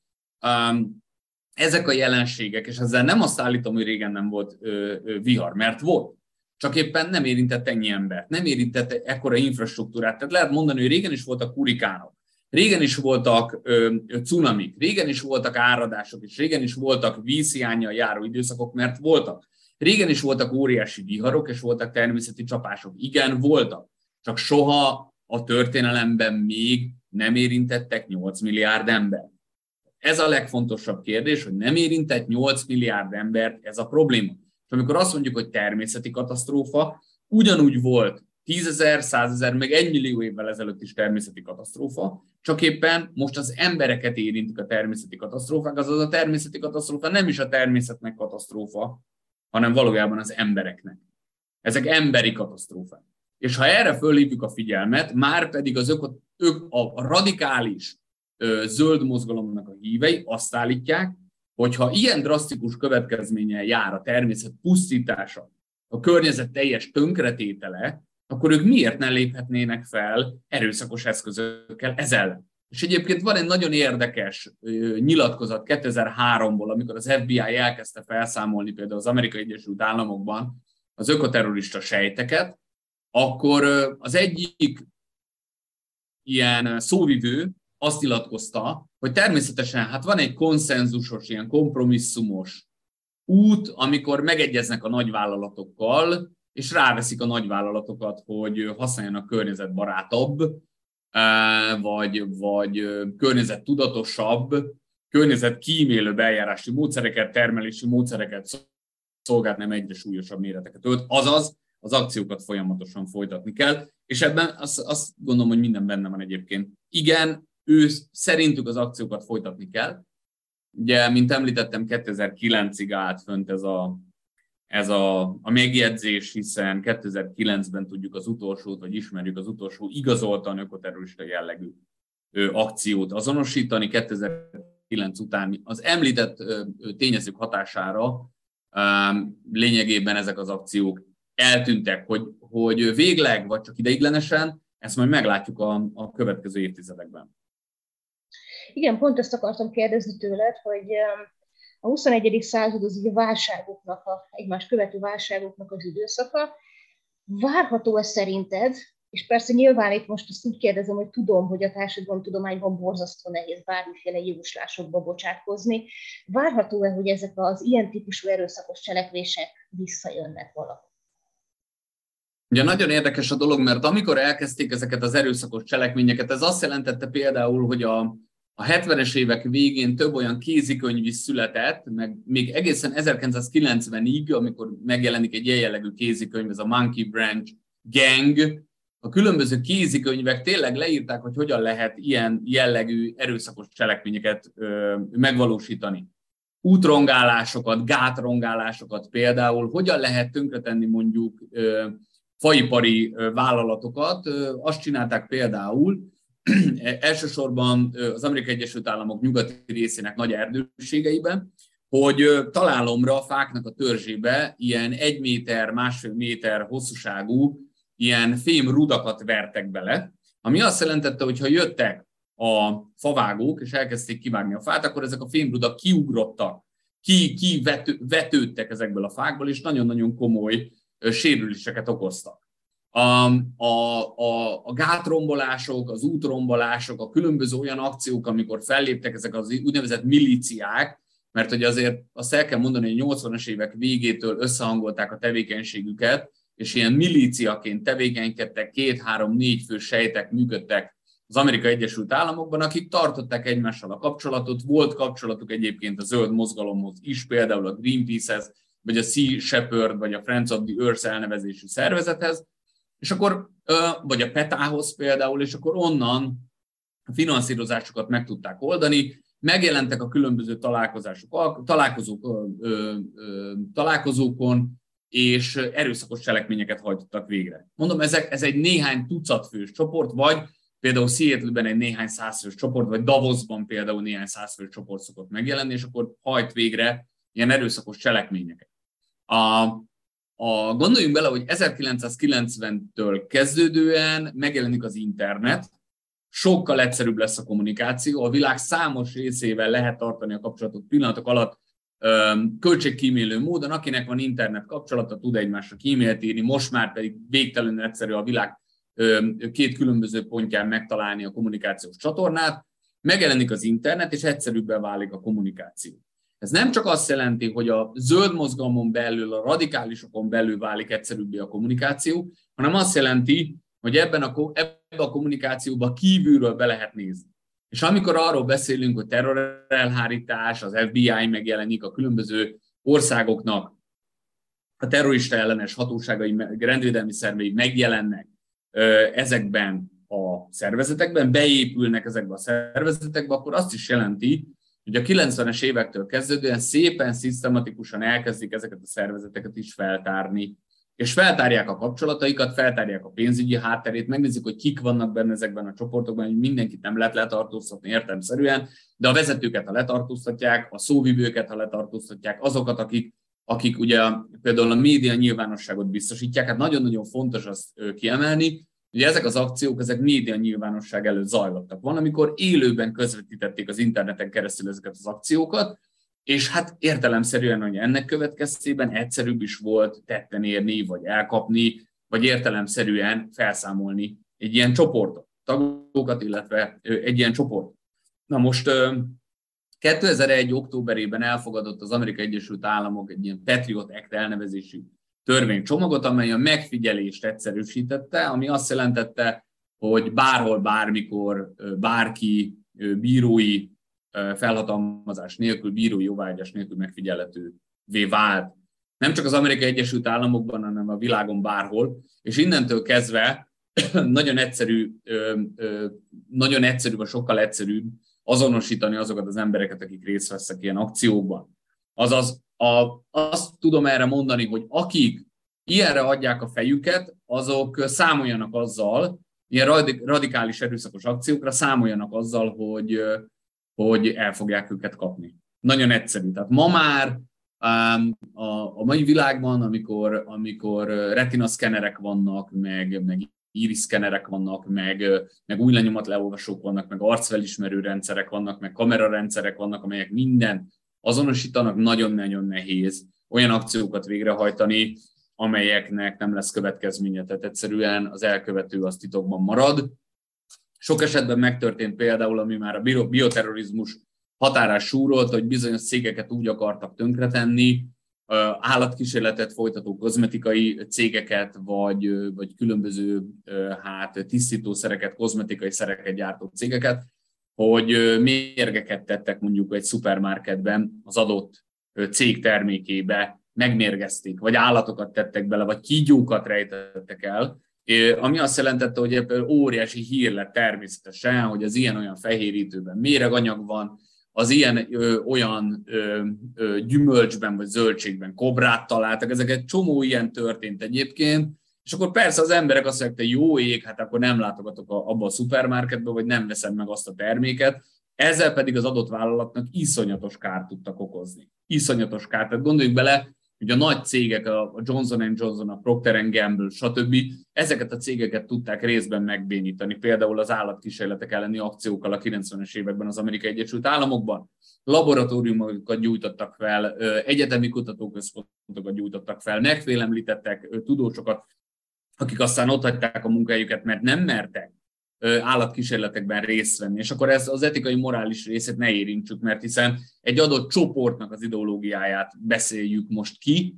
Um, ezek a jelenségek, és ezzel nem azt állítom, hogy régen nem volt ö, ö, vihar, mert volt. Csak éppen nem érintett ennyi embert, nem érintett ekkora infrastruktúrát. Tehát lehet mondani, hogy régen is voltak kurikánok, Régen is voltak ö, cunamik, régen is voltak áradások, és régen is voltak vízhiányjal járó időszakok, mert voltak. Régen is voltak óriási viharok, és voltak természeti csapások. Igen, voltak. Csak soha a történelemben még nem érintettek 8 milliárd ember. Ez a legfontosabb kérdés, hogy nem érintett 8 milliárd embert ez a probléma. És amikor azt mondjuk, hogy természeti katasztrófa, ugyanúgy volt tízezer, százezer, meg egy millió évvel ezelőtt is természeti katasztrófa, csak éppen most az embereket érintik a természeti katasztrófák, azaz a természeti katasztrófa nem is a természetnek katasztrófa, hanem valójában az embereknek. Ezek emberi katasztrófák. És ha erre fölhívjuk a figyelmet, már pedig az öko, ök, a radikális ö, zöld mozgalomnak a hívei azt állítják, hogy ha ilyen drasztikus következménnyel jár a természet pusztítása, a környezet teljes tönkretétele, akkor ők miért ne léphetnének fel erőszakos eszközökkel ez ellen? És egyébként van egy nagyon érdekes nyilatkozat 2003-ból, amikor az FBI elkezdte felszámolni például az Amerikai Egyesült Államokban az ökoterrorista sejteket, akkor az egyik ilyen szóvivő azt nyilatkozta, hogy természetesen hát van egy konszenzusos, ilyen kompromisszumos út, amikor megegyeznek a nagyvállalatokkal, és ráveszik a nagyvállalatokat, hogy használjanak környezetbarátabb, vagy, vagy környezettudatosabb, környezet kímélő eljárási módszereket, termelési módszereket szolgált, nem egyre súlyosabb méreteket ölt. Azaz, az akciókat folyamatosan folytatni kell, és ebben azt, azt gondolom, hogy minden benne van egyébként. Igen, ő szerintük az akciókat folytatni kell. Ugye, mint említettem, 2009-ig állt fönt ez a ez a, a megjegyzés, hiszen 2009-ben tudjuk az utolsót, vagy ismerjük az utolsó igazoltan ökoterrorista jellegű ö, akciót azonosítani. 2009 után az említett ö, tényezők hatására ö, lényegében ezek az akciók eltűntek, hogy, hogy végleg, vagy csak ideiglenesen, ezt majd meglátjuk a, a következő évtizedekben. Igen, pont ezt akartam kérdezni tőled, hogy a 21. század az a válságoknak, a egymás követő válságoknak az időszaka. Várható-e szerinted, és persze nyilván itt most azt úgy kérdezem, hogy tudom, hogy a társadalomtudományban borzasztó nehéz bármiféle jóslásokba bocsátkozni. Várható-e, hogy ezek az ilyen típusú erőszakos cselekvések visszajönnek valahol? Ugye nagyon érdekes a dolog, mert amikor elkezdték ezeket az erőszakos cselekményeket, ez azt jelentette például, hogy a, a 70-es évek végén több olyan kézikönyv is született, meg még egészen 1990-ig, amikor megjelenik egy ilyen jellegű kézikönyv, ez a Monkey Branch Gang, a különböző kézikönyvek tényleg leírták, hogy hogyan lehet ilyen jellegű erőszakos cselekményeket ö, megvalósítani. Útrongálásokat, gátrongálásokat például, hogyan lehet tönkretenni mondjuk ö, faipari vállalatokat. Azt csinálták például, elsősorban az Amerikai Egyesült Államok nyugati részének nagy erdőségeiben, hogy találomra a fáknak a törzsébe ilyen egy méter, másfél méter hosszúságú ilyen fém rudakat vertek bele, ami azt jelentette, hogy ha jöttek a favágók, és elkezdték kivágni a fát, akkor ezek a fémrudak kiugrottak, ki, ki vető, ezekből a fákból, és nagyon-nagyon komoly sérüléseket okoztak. A, a, a, a gátrombolások, az útrombolások, a különböző olyan akciók, amikor felléptek ezek az úgynevezett milíciák, mert hogy azért azt el kell mondani, hogy 80-as évek végétől összehangolták a tevékenységüket, és ilyen milíciaként tevékenykedtek, két-három-négy fő sejtek működtek az Amerikai Egyesült Államokban, akik tartották egymással a kapcsolatot, volt kapcsolatuk egyébként a zöld mozgalomhoz is, például a Greenpeace-hez, vagy a Sea Shepherd, vagy a Friends of the Earth elnevezésű szervezethez, és akkor, vagy a PETA-hoz például, és akkor onnan a finanszírozásokat meg tudták oldani, megjelentek a különböző találkozások, találkozók, találkozókon, és erőszakos cselekményeket hajtottak végre. Mondom, ezek, ez egy néhány tucat fős csoport, vagy például Seattle-ben egy néhány százfős csoport, vagy Davosban például néhány százfős csoport szokott megjelenni, és akkor hajt végre ilyen erőszakos cselekményeket. A, a, gondoljunk bele, hogy 1990-től kezdődően megjelenik az internet, sokkal egyszerűbb lesz a kommunikáció, a világ számos részével lehet tartani a kapcsolatot pillanatok alatt, költségkímélő módon, akinek van internet kapcsolata, tud egymásra e-mailt írni, most már pedig végtelenül egyszerű a világ két különböző pontján megtalálni a kommunikációs csatornát, megjelenik az internet, és egyszerűbben válik a kommunikáció. Ez nem csak azt jelenti, hogy a zöld mozgalmon belül, a radikálisokon belül válik egyszerűbbé a kommunikáció, hanem azt jelenti, hogy ebben a, ebben a kommunikációban kívülről be lehet nézni. És amikor arról beszélünk, hogy terrorelhárítás, az FBI megjelenik, a különböző országoknak a terrorista ellenes hatóságai, rendvédelmi szervei megjelennek ezekben a szervezetekben, beépülnek ezekbe a szervezetekbe, akkor azt is jelenti, hogy a 90-es évektől kezdődően szépen, szisztematikusan elkezdik ezeket a szervezeteket is feltárni, és feltárják a kapcsolataikat, feltárják a pénzügyi hátterét, megnézik, hogy kik vannak benne ezekben a csoportokban, hogy mindenkit nem lehet letartóztatni értelmszerűen, de a vezetőket, ha letartóztatják, a szóvivőket, ha letartóztatják, azokat, akik, akik ugye például a média nyilvánosságot biztosítják, hát nagyon-nagyon fontos azt kiemelni, Ugye ezek az akciók, ezek média nyilvánosság előtt zajlottak. Van, amikor élőben közvetítették az interneten keresztül ezeket az akciókat, és hát értelemszerűen, hogy ennek következtében egyszerűbb is volt tetten érni, vagy elkapni, vagy értelemszerűen felszámolni egy ilyen csoportot, tagokat, illetve egy ilyen csoport. Na most 2001. októberében elfogadott az Amerikai Egyesült Államok egy ilyen Patriot Act elnevezésű törvénycsomagot, amely a megfigyelést egyszerűsítette, ami azt jelentette, hogy bárhol, bármikor bárki bírói felhatalmazás nélkül, bírói jóvágyás nélkül megfigyelhetővé vált. Nem csak az Amerikai Egyesült Államokban, hanem a világon bárhol, és innentől kezdve nagyon egyszerű, nagyon egyszerű, vagy sokkal egyszerűbb azonosítani azokat az embereket, akik részt vesznek ilyen akciókban. Azaz a, azt tudom erre mondani, hogy akik ilyenre adják a fejüket, azok számoljanak azzal, ilyen radikális erőszakos akciókra számoljanak azzal, hogy, hogy el fogják őket kapni. Nagyon egyszerű. Tehát ma már a, a mai világban, amikor, amikor retina szkenerek vannak, meg, meg iris szkenerek vannak, meg, meg új lenyomat leolvasók vannak, meg arcfelismerő rendszerek vannak, meg kamerarendszerek vannak, amelyek minden azonosítanak, nagyon-nagyon nehéz olyan akciókat végrehajtani, amelyeknek nem lesz következménye, tehát egyszerűen az elkövető az titokban marad. Sok esetben megtörtént például, ami már a bioterrorizmus határás súrolt, hogy bizonyos cégeket úgy akartak tönkretenni, állatkísérletet folytató kozmetikai cégeket, vagy, vagy különböző hát, tisztítószereket, kozmetikai szereket gyártó cégeket, hogy mérgeket tettek mondjuk egy szupermarketben az adott cég termékébe, megmérgezték, vagy állatokat tettek bele, vagy kígyókat rejtettek el, ami azt jelentette, hogy ebből óriási hír lett természetesen, hogy az ilyen-olyan fehérítőben méreganyag van, az ilyen ö, olyan ö, ö, gyümölcsben vagy zöldségben kobrát találtak, ezeket csomó ilyen történt egyébként, és akkor persze az emberek azt mondják, hogy jó ég, hát akkor nem látogatok abba a szupermarketbe, vagy nem veszem meg azt a terméket, ezzel pedig az adott vállalatnak iszonyatos kárt tudtak okozni. Iszonyatos kárt. Tehát gondoljuk bele, hogy a nagy cégek, a Johnson Johnson, a Procter Gamble, stb. ezeket a cégeket tudták részben megbénítani, például az állatkísérletek elleni akciókkal a 90-es években az Amerikai Egyesült Államokban. Laboratóriumokat gyújtottak fel, egyetemi kutatóközpontokat gyújtottak fel, megfélemlítettek tudósokat, akik aztán ott hagyták a munkahelyüket, mert nem mertek állatkísérletekben részt venni. És akkor ez az etikai, morális részét ne érintsük, mert hiszen egy adott csoportnak az ideológiáját beszéljük most ki,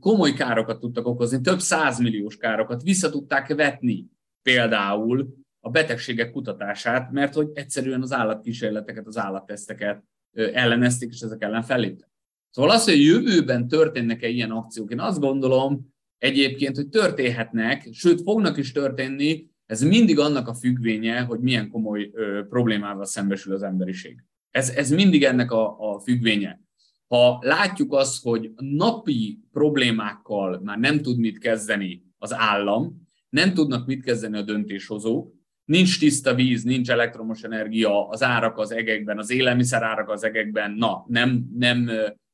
komoly károkat tudtak okozni, több százmilliós károkat vissza tudták vetni például a betegségek kutatását, mert hogy egyszerűen az állatkísérleteket, az állatteszteket ellenezték, és ezek ellen felléptek. Szóval az, hogy a jövőben történnek-e ilyen akciók, én azt gondolom, egyébként, hogy történhetnek, sőt fognak is történni, ez mindig annak a függvénye, hogy milyen komoly ö, problémával szembesül az emberiség. Ez, ez mindig ennek a, a függvénye. Ha látjuk azt, hogy napi problémákkal már nem tud mit kezdeni az állam, nem tudnak mit kezdeni a döntéshozók, nincs tiszta víz, nincs elektromos energia, az árak az egekben, az élelmiszer árak az egekben, na, nem, nem,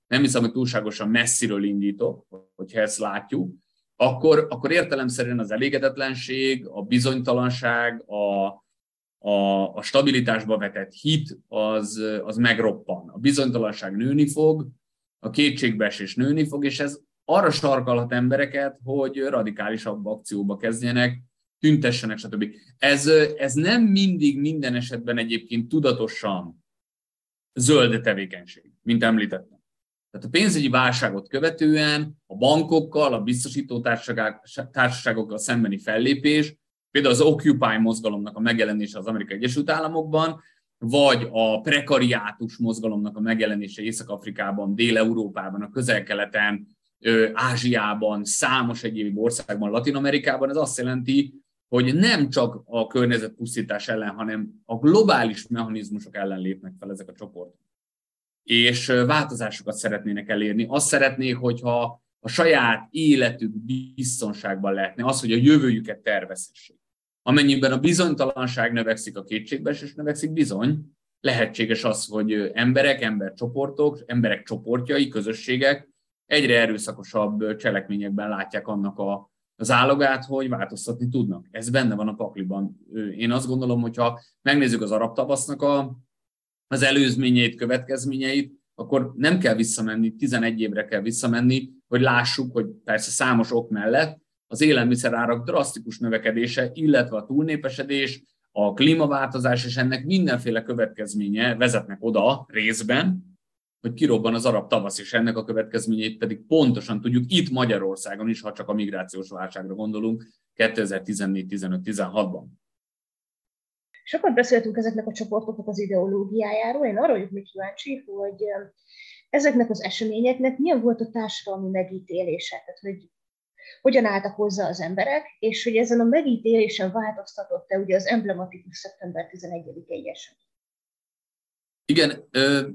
nem hiszem, hogy túlságosan messziről indítok, hogyha ezt látjuk, akkor, akkor értelemszerűen az elégedetlenség, a bizonytalanság, a, a, a stabilitásba vetett hit az, az megroppan. A bizonytalanság nőni fog, a kétségbeesés nőni fog, és ez arra sarkalhat embereket, hogy radikálisabb akcióba kezdjenek, tüntessenek, stb. Ez, ez nem mindig minden esetben egyébként tudatosan zöld tevékenység, mint említettem. Tehát a pénzügyi válságot követően a bankokkal, a biztosító társaságokkal szembeni fellépés, például az Occupy mozgalomnak a megjelenése az Amerikai Egyesült Államokban, vagy a prekariátus mozgalomnak a megjelenése Észak-Afrikában, Dél-Európában, a közel-keleten, Ázsiában, számos egyéb országban, Latin-Amerikában, ez azt jelenti, hogy nem csak a környezetpusztítás ellen, hanem a globális mechanizmusok ellen lépnek fel ezek a csoportok és változásokat szeretnének elérni. Azt szeretnék, hogyha a saját életük biztonságban lehetne, az, hogy a jövőjüket tervezhessék. Amennyiben a bizonytalanság növekszik, a kétségbeesés növekszik, bizony, lehetséges az, hogy emberek, embercsoportok, emberek csoportjai, közösségek egyre erőszakosabb cselekményekben látják annak a, az állogát, hogy változtatni tudnak. Ez benne van a pakliban. Én azt gondolom, hogyha megnézzük az arab tavasznak a az előzményeit, következményeit, akkor nem kell visszamenni, 11 évre kell visszamenni, hogy lássuk, hogy persze számos ok mellett az élelmiszerárak drasztikus növekedése, illetve a túlnépesedés, a klímaváltozás és ennek mindenféle következménye vezetnek oda részben, hogy kirobban az arab tavasz, és ennek a következményeit pedig pontosan tudjuk itt Magyarországon is, ha csak a migrációs válságra gondolunk 2014-15-16-ban. Sokat beszéltünk ezeknek a csoportoknak az ideológiájáról. Én arra vagyok még kíváncsi, hogy ezeknek az eseményeknek milyen volt a társadalmi megítélése, tehát hogy hogyan álltak hozzá az emberek, és hogy ezen a megítélésen változtatott-e ugye az emblematikus szeptember 11-i esemény. Igen, ö,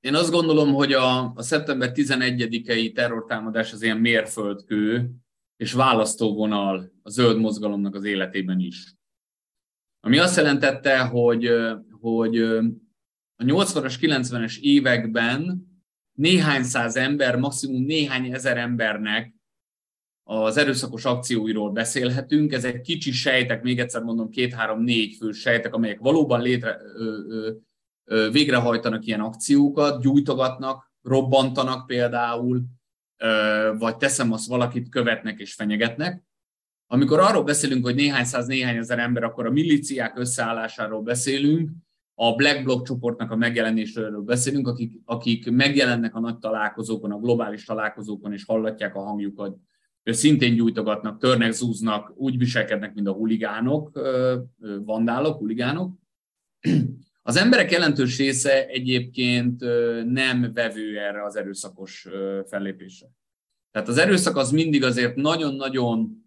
én azt gondolom, hogy a, a szeptember 11-i terrortámadás az ilyen mérföldkő és választóvonal a zöld mozgalomnak az életében is. Ami azt jelentette, hogy, hogy a 80-as, 90-es években néhány száz ember, maximum néhány ezer embernek az erőszakos akcióiról beszélhetünk. Ezek kicsi sejtek, még egyszer mondom, két-három-négy fő sejtek, amelyek valóban létre, ö, ö, ö, végrehajtanak ilyen akciókat, gyújtogatnak, robbantanak például, vagy teszem azt, valakit követnek és fenyegetnek. Amikor arról beszélünk, hogy néhány száz, néhány ezer ember, akkor a milíciák összeállásáról beszélünk, a Black Bloc csoportnak a megjelenéséről beszélünk, akik, akik megjelennek a nagy találkozókon, a globális találkozókon, és hallatják a hangjukat, szintén gyújtogatnak, törnek, zúznak, úgy viselkednek, mint a huligánok, vandálok, huligánok. Az emberek jelentős része egyébként nem vevő erre az erőszakos fellépésre. Tehát az erőszak az mindig azért nagyon-nagyon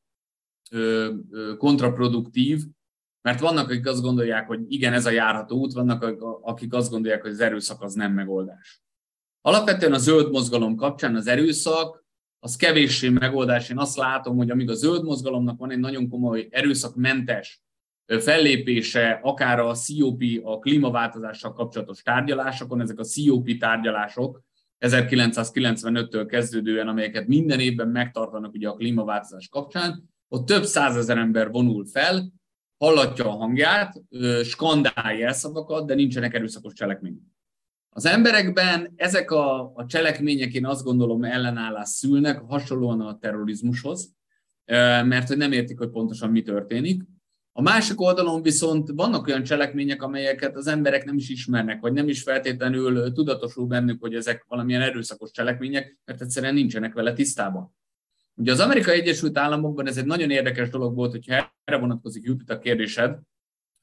kontraproduktív, mert vannak, akik azt gondolják, hogy igen, ez a járható út, vannak, akik azt gondolják, hogy az erőszak az nem megoldás. Alapvetően a zöld mozgalom kapcsán az erőszak az kevéssé megoldás. Én azt látom, hogy amíg a zöld mozgalomnak van egy nagyon komoly erőszakmentes fellépése, akár a COP, a klímaváltozással kapcsolatos tárgyalásokon, ezek a COP tárgyalások 1995-től kezdődően, amelyeket minden évben megtartanak ugye a klímaváltozás kapcsán, ott több százezer ember vonul fel, hallatja a hangját, skandálja szavakat, de nincsenek erőszakos cselekmények. Az emberekben ezek a, a cselekmények, én azt gondolom, ellenállás szülnek, hasonlóan a terrorizmushoz, mert hogy nem értik, hogy pontosan mi történik. A másik oldalon viszont vannak olyan cselekmények, amelyeket az emberek nem is ismernek, vagy nem is feltétlenül tudatosul bennük, hogy ezek valamilyen erőszakos cselekmények, mert egyszerűen nincsenek vele tisztában. Ugye az Amerikai Egyesült Államokban ez egy nagyon érdekes dolog volt, hogyha erre vonatkozik Jupiter kérdésed,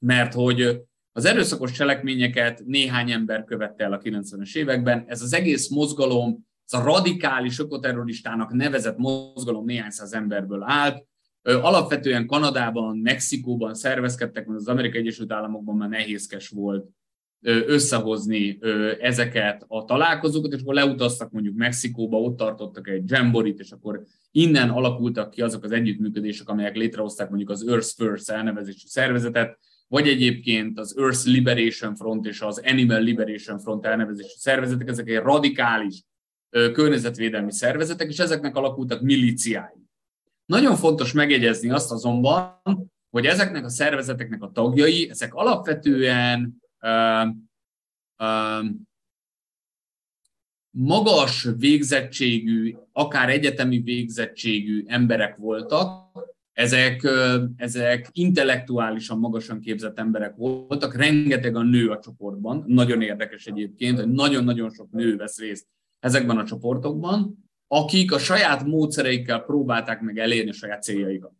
mert hogy az erőszakos cselekményeket néhány ember követte el a 90-es években. Ez az egész mozgalom, ez a radikális ökoterroristának nevezett mozgalom néhány száz emberből állt. Alapvetően Kanadában, Mexikóban szervezkedtek, mert az Amerikai Egyesült Államokban már nehézkes volt összehozni ezeket a találkozókat, és akkor leutaztak mondjuk Mexikóba, ott tartottak egy jamborit, és akkor innen alakultak ki azok az együttműködések, amelyek létrehozták mondjuk az Earth First elnevezésű szervezetet, vagy egyébként az Earth Liberation Front és az Animal Liberation Front elnevezésű szervezetek, ezek egy radikális környezetvédelmi szervezetek, és ezeknek alakultak milíciái. Nagyon fontos megjegyezni azt azonban, hogy ezeknek a szervezeteknek a tagjai, ezek alapvetően magas végzettségű, akár egyetemi végzettségű emberek voltak, ezek, ezek intellektuálisan magasan képzett emberek voltak, rengeteg a nő a csoportban, nagyon érdekes egyébként, hogy nagyon-nagyon sok nő vesz részt ezekben a csoportokban, akik a saját módszereikkel próbálták meg elérni a saját céljaikat.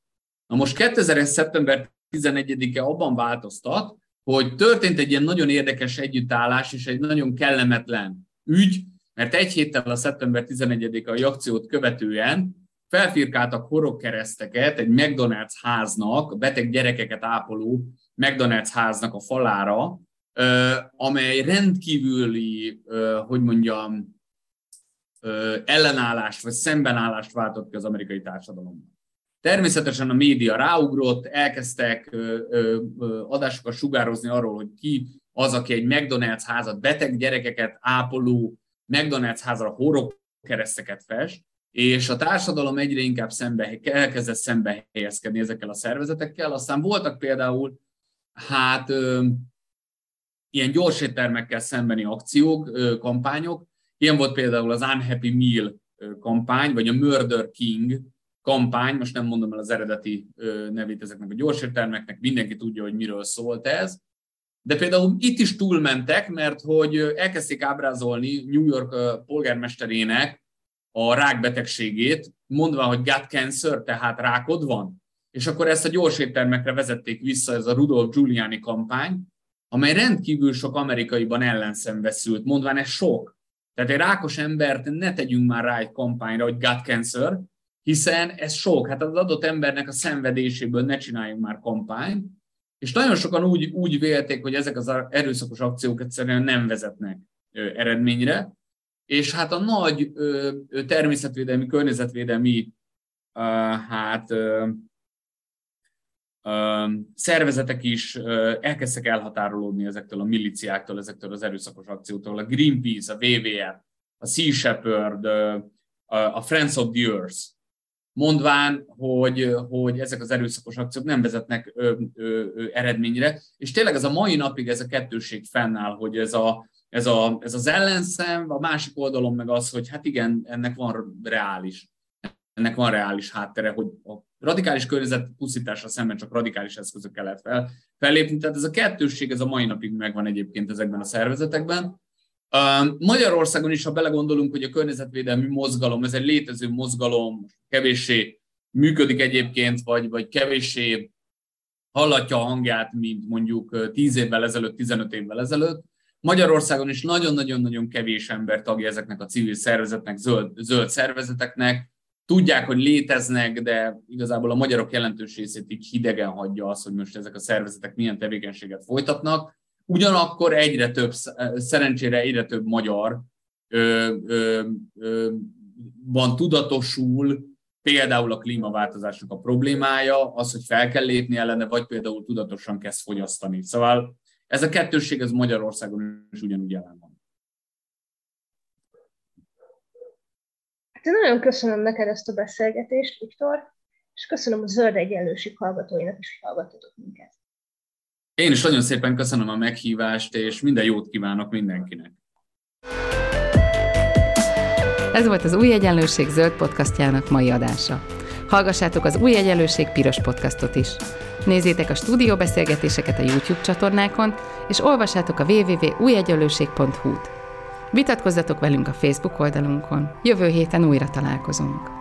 Na most 2000 szeptember 11-e abban változtat, hogy történt egy ilyen nagyon érdekes együttállás és egy nagyon kellemetlen ügy, mert egy héttel a szeptember 11-a akciót követően felfirkáltak horogkereszteket egy McDonald's háznak, beteg gyerekeket ápoló McDonald's háznak a falára, amely rendkívüli, hogy mondjam, ellenállást vagy szembenállást váltott ki az amerikai társadalomban. Természetesen a média ráugrott, elkezdtek adásokat sugározni arról, hogy ki az, aki egy McDonald's házat, beteg gyerekeket ápoló McDonald's házra horog kereszteket fest, és a társadalom egyre inkább szembe, elkezdett szembe helyezkedni ezekkel a szervezetekkel. Aztán voltak például hát ö, ilyen gyorséttermekkel szembeni akciók, ö, kampányok. Ilyen volt például az Unhappy Meal kampány, vagy a Murder King kampány, most nem mondom el az eredeti nevét ezeknek a gyorséttermeknek, mindenki tudja, hogy miről szólt ez. De például itt is túlmentek, mert hogy elkezdték ábrázolni New York polgármesterének a rákbetegségét, mondva, hogy gut cancer, tehát rákod van. És akkor ezt a gyors éttermekre vezették vissza, ez a Rudolf Giuliani kampány, amely rendkívül sok amerikaiban ellenszembeszült, mondván ez sok. Tehát egy rákos embert ne tegyünk már rá egy kampányra, hogy gut cancer, hiszen ez sok. Hát az adott embernek a szenvedéséből ne csináljunk már kampányt, és nagyon sokan úgy, úgy vélték, hogy ezek az erőszakos akciók egyszerűen nem vezetnek eredményre, és hát a nagy természetvédelmi, környezetvédelmi hát szervezetek is elkezdtek elhatárolódni ezektől a miliciáktól, ezektől az erőszakos akcióktól. A Greenpeace, a WWF, a Sea Shepherd, a Friends of the Earth, mondván, hogy, hogy ezek az erőszakos akciók nem vezetnek ö, ö, ö, eredményre, és tényleg ez a mai napig ez a kettőség fennáll, hogy ez, a, ez, a, ez az ellenszem, a másik oldalon meg az, hogy hát igen, ennek van reális, ennek van reális háttere, hogy a radikális környezet pusztításra szemben csak radikális eszközökkel lehet fel, fellépni. Tehát ez a kettősség, ez a mai napig megvan egyébként ezekben a szervezetekben. Magyarországon is, ha belegondolunk, hogy a környezetvédelmi mozgalom, ez egy létező mozgalom, kevéssé működik egyébként, vagy, vagy kevéssé hallatja a hangját, mint mondjuk 10 évvel ezelőtt, 15 évvel ezelőtt. Magyarországon is nagyon-nagyon-nagyon kevés ember tagja ezeknek a civil szervezetnek, zöld, zöld szervezeteknek. Tudják, hogy léteznek, de igazából a magyarok jelentős részét így hidegen hagyja az, hogy most ezek a szervezetek milyen tevékenységet folytatnak. Ugyanakkor egyre több, szerencsére egyre több magyar van tudatosul például a klímaváltozásnak a problémája, az, hogy fel kell lépni ellene, vagy például tudatosan kezd fogyasztani. Szóval ez a kettősség ez Magyarországon is ugyanúgy jelen van. Hát nagyon köszönöm neked ezt a beszélgetést, Viktor, és köszönöm a Zöld Egyenlőség hallgatóinak is, hogy hallgattatok minket. Én is nagyon szépen köszönöm a meghívást, és minden jót kívánok mindenkinek. Ez volt az Új Egyenlőség zöld podcastjának mai adása. Hallgassátok az Új Egyenlőség piros podcastot is. Nézzétek a stúdióbeszélgetéseket a YouTube csatornákon, és olvassátok a www.újegyenlőség.hu-t. Vitatkozzatok velünk a Facebook oldalunkon. Jövő héten újra találkozunk.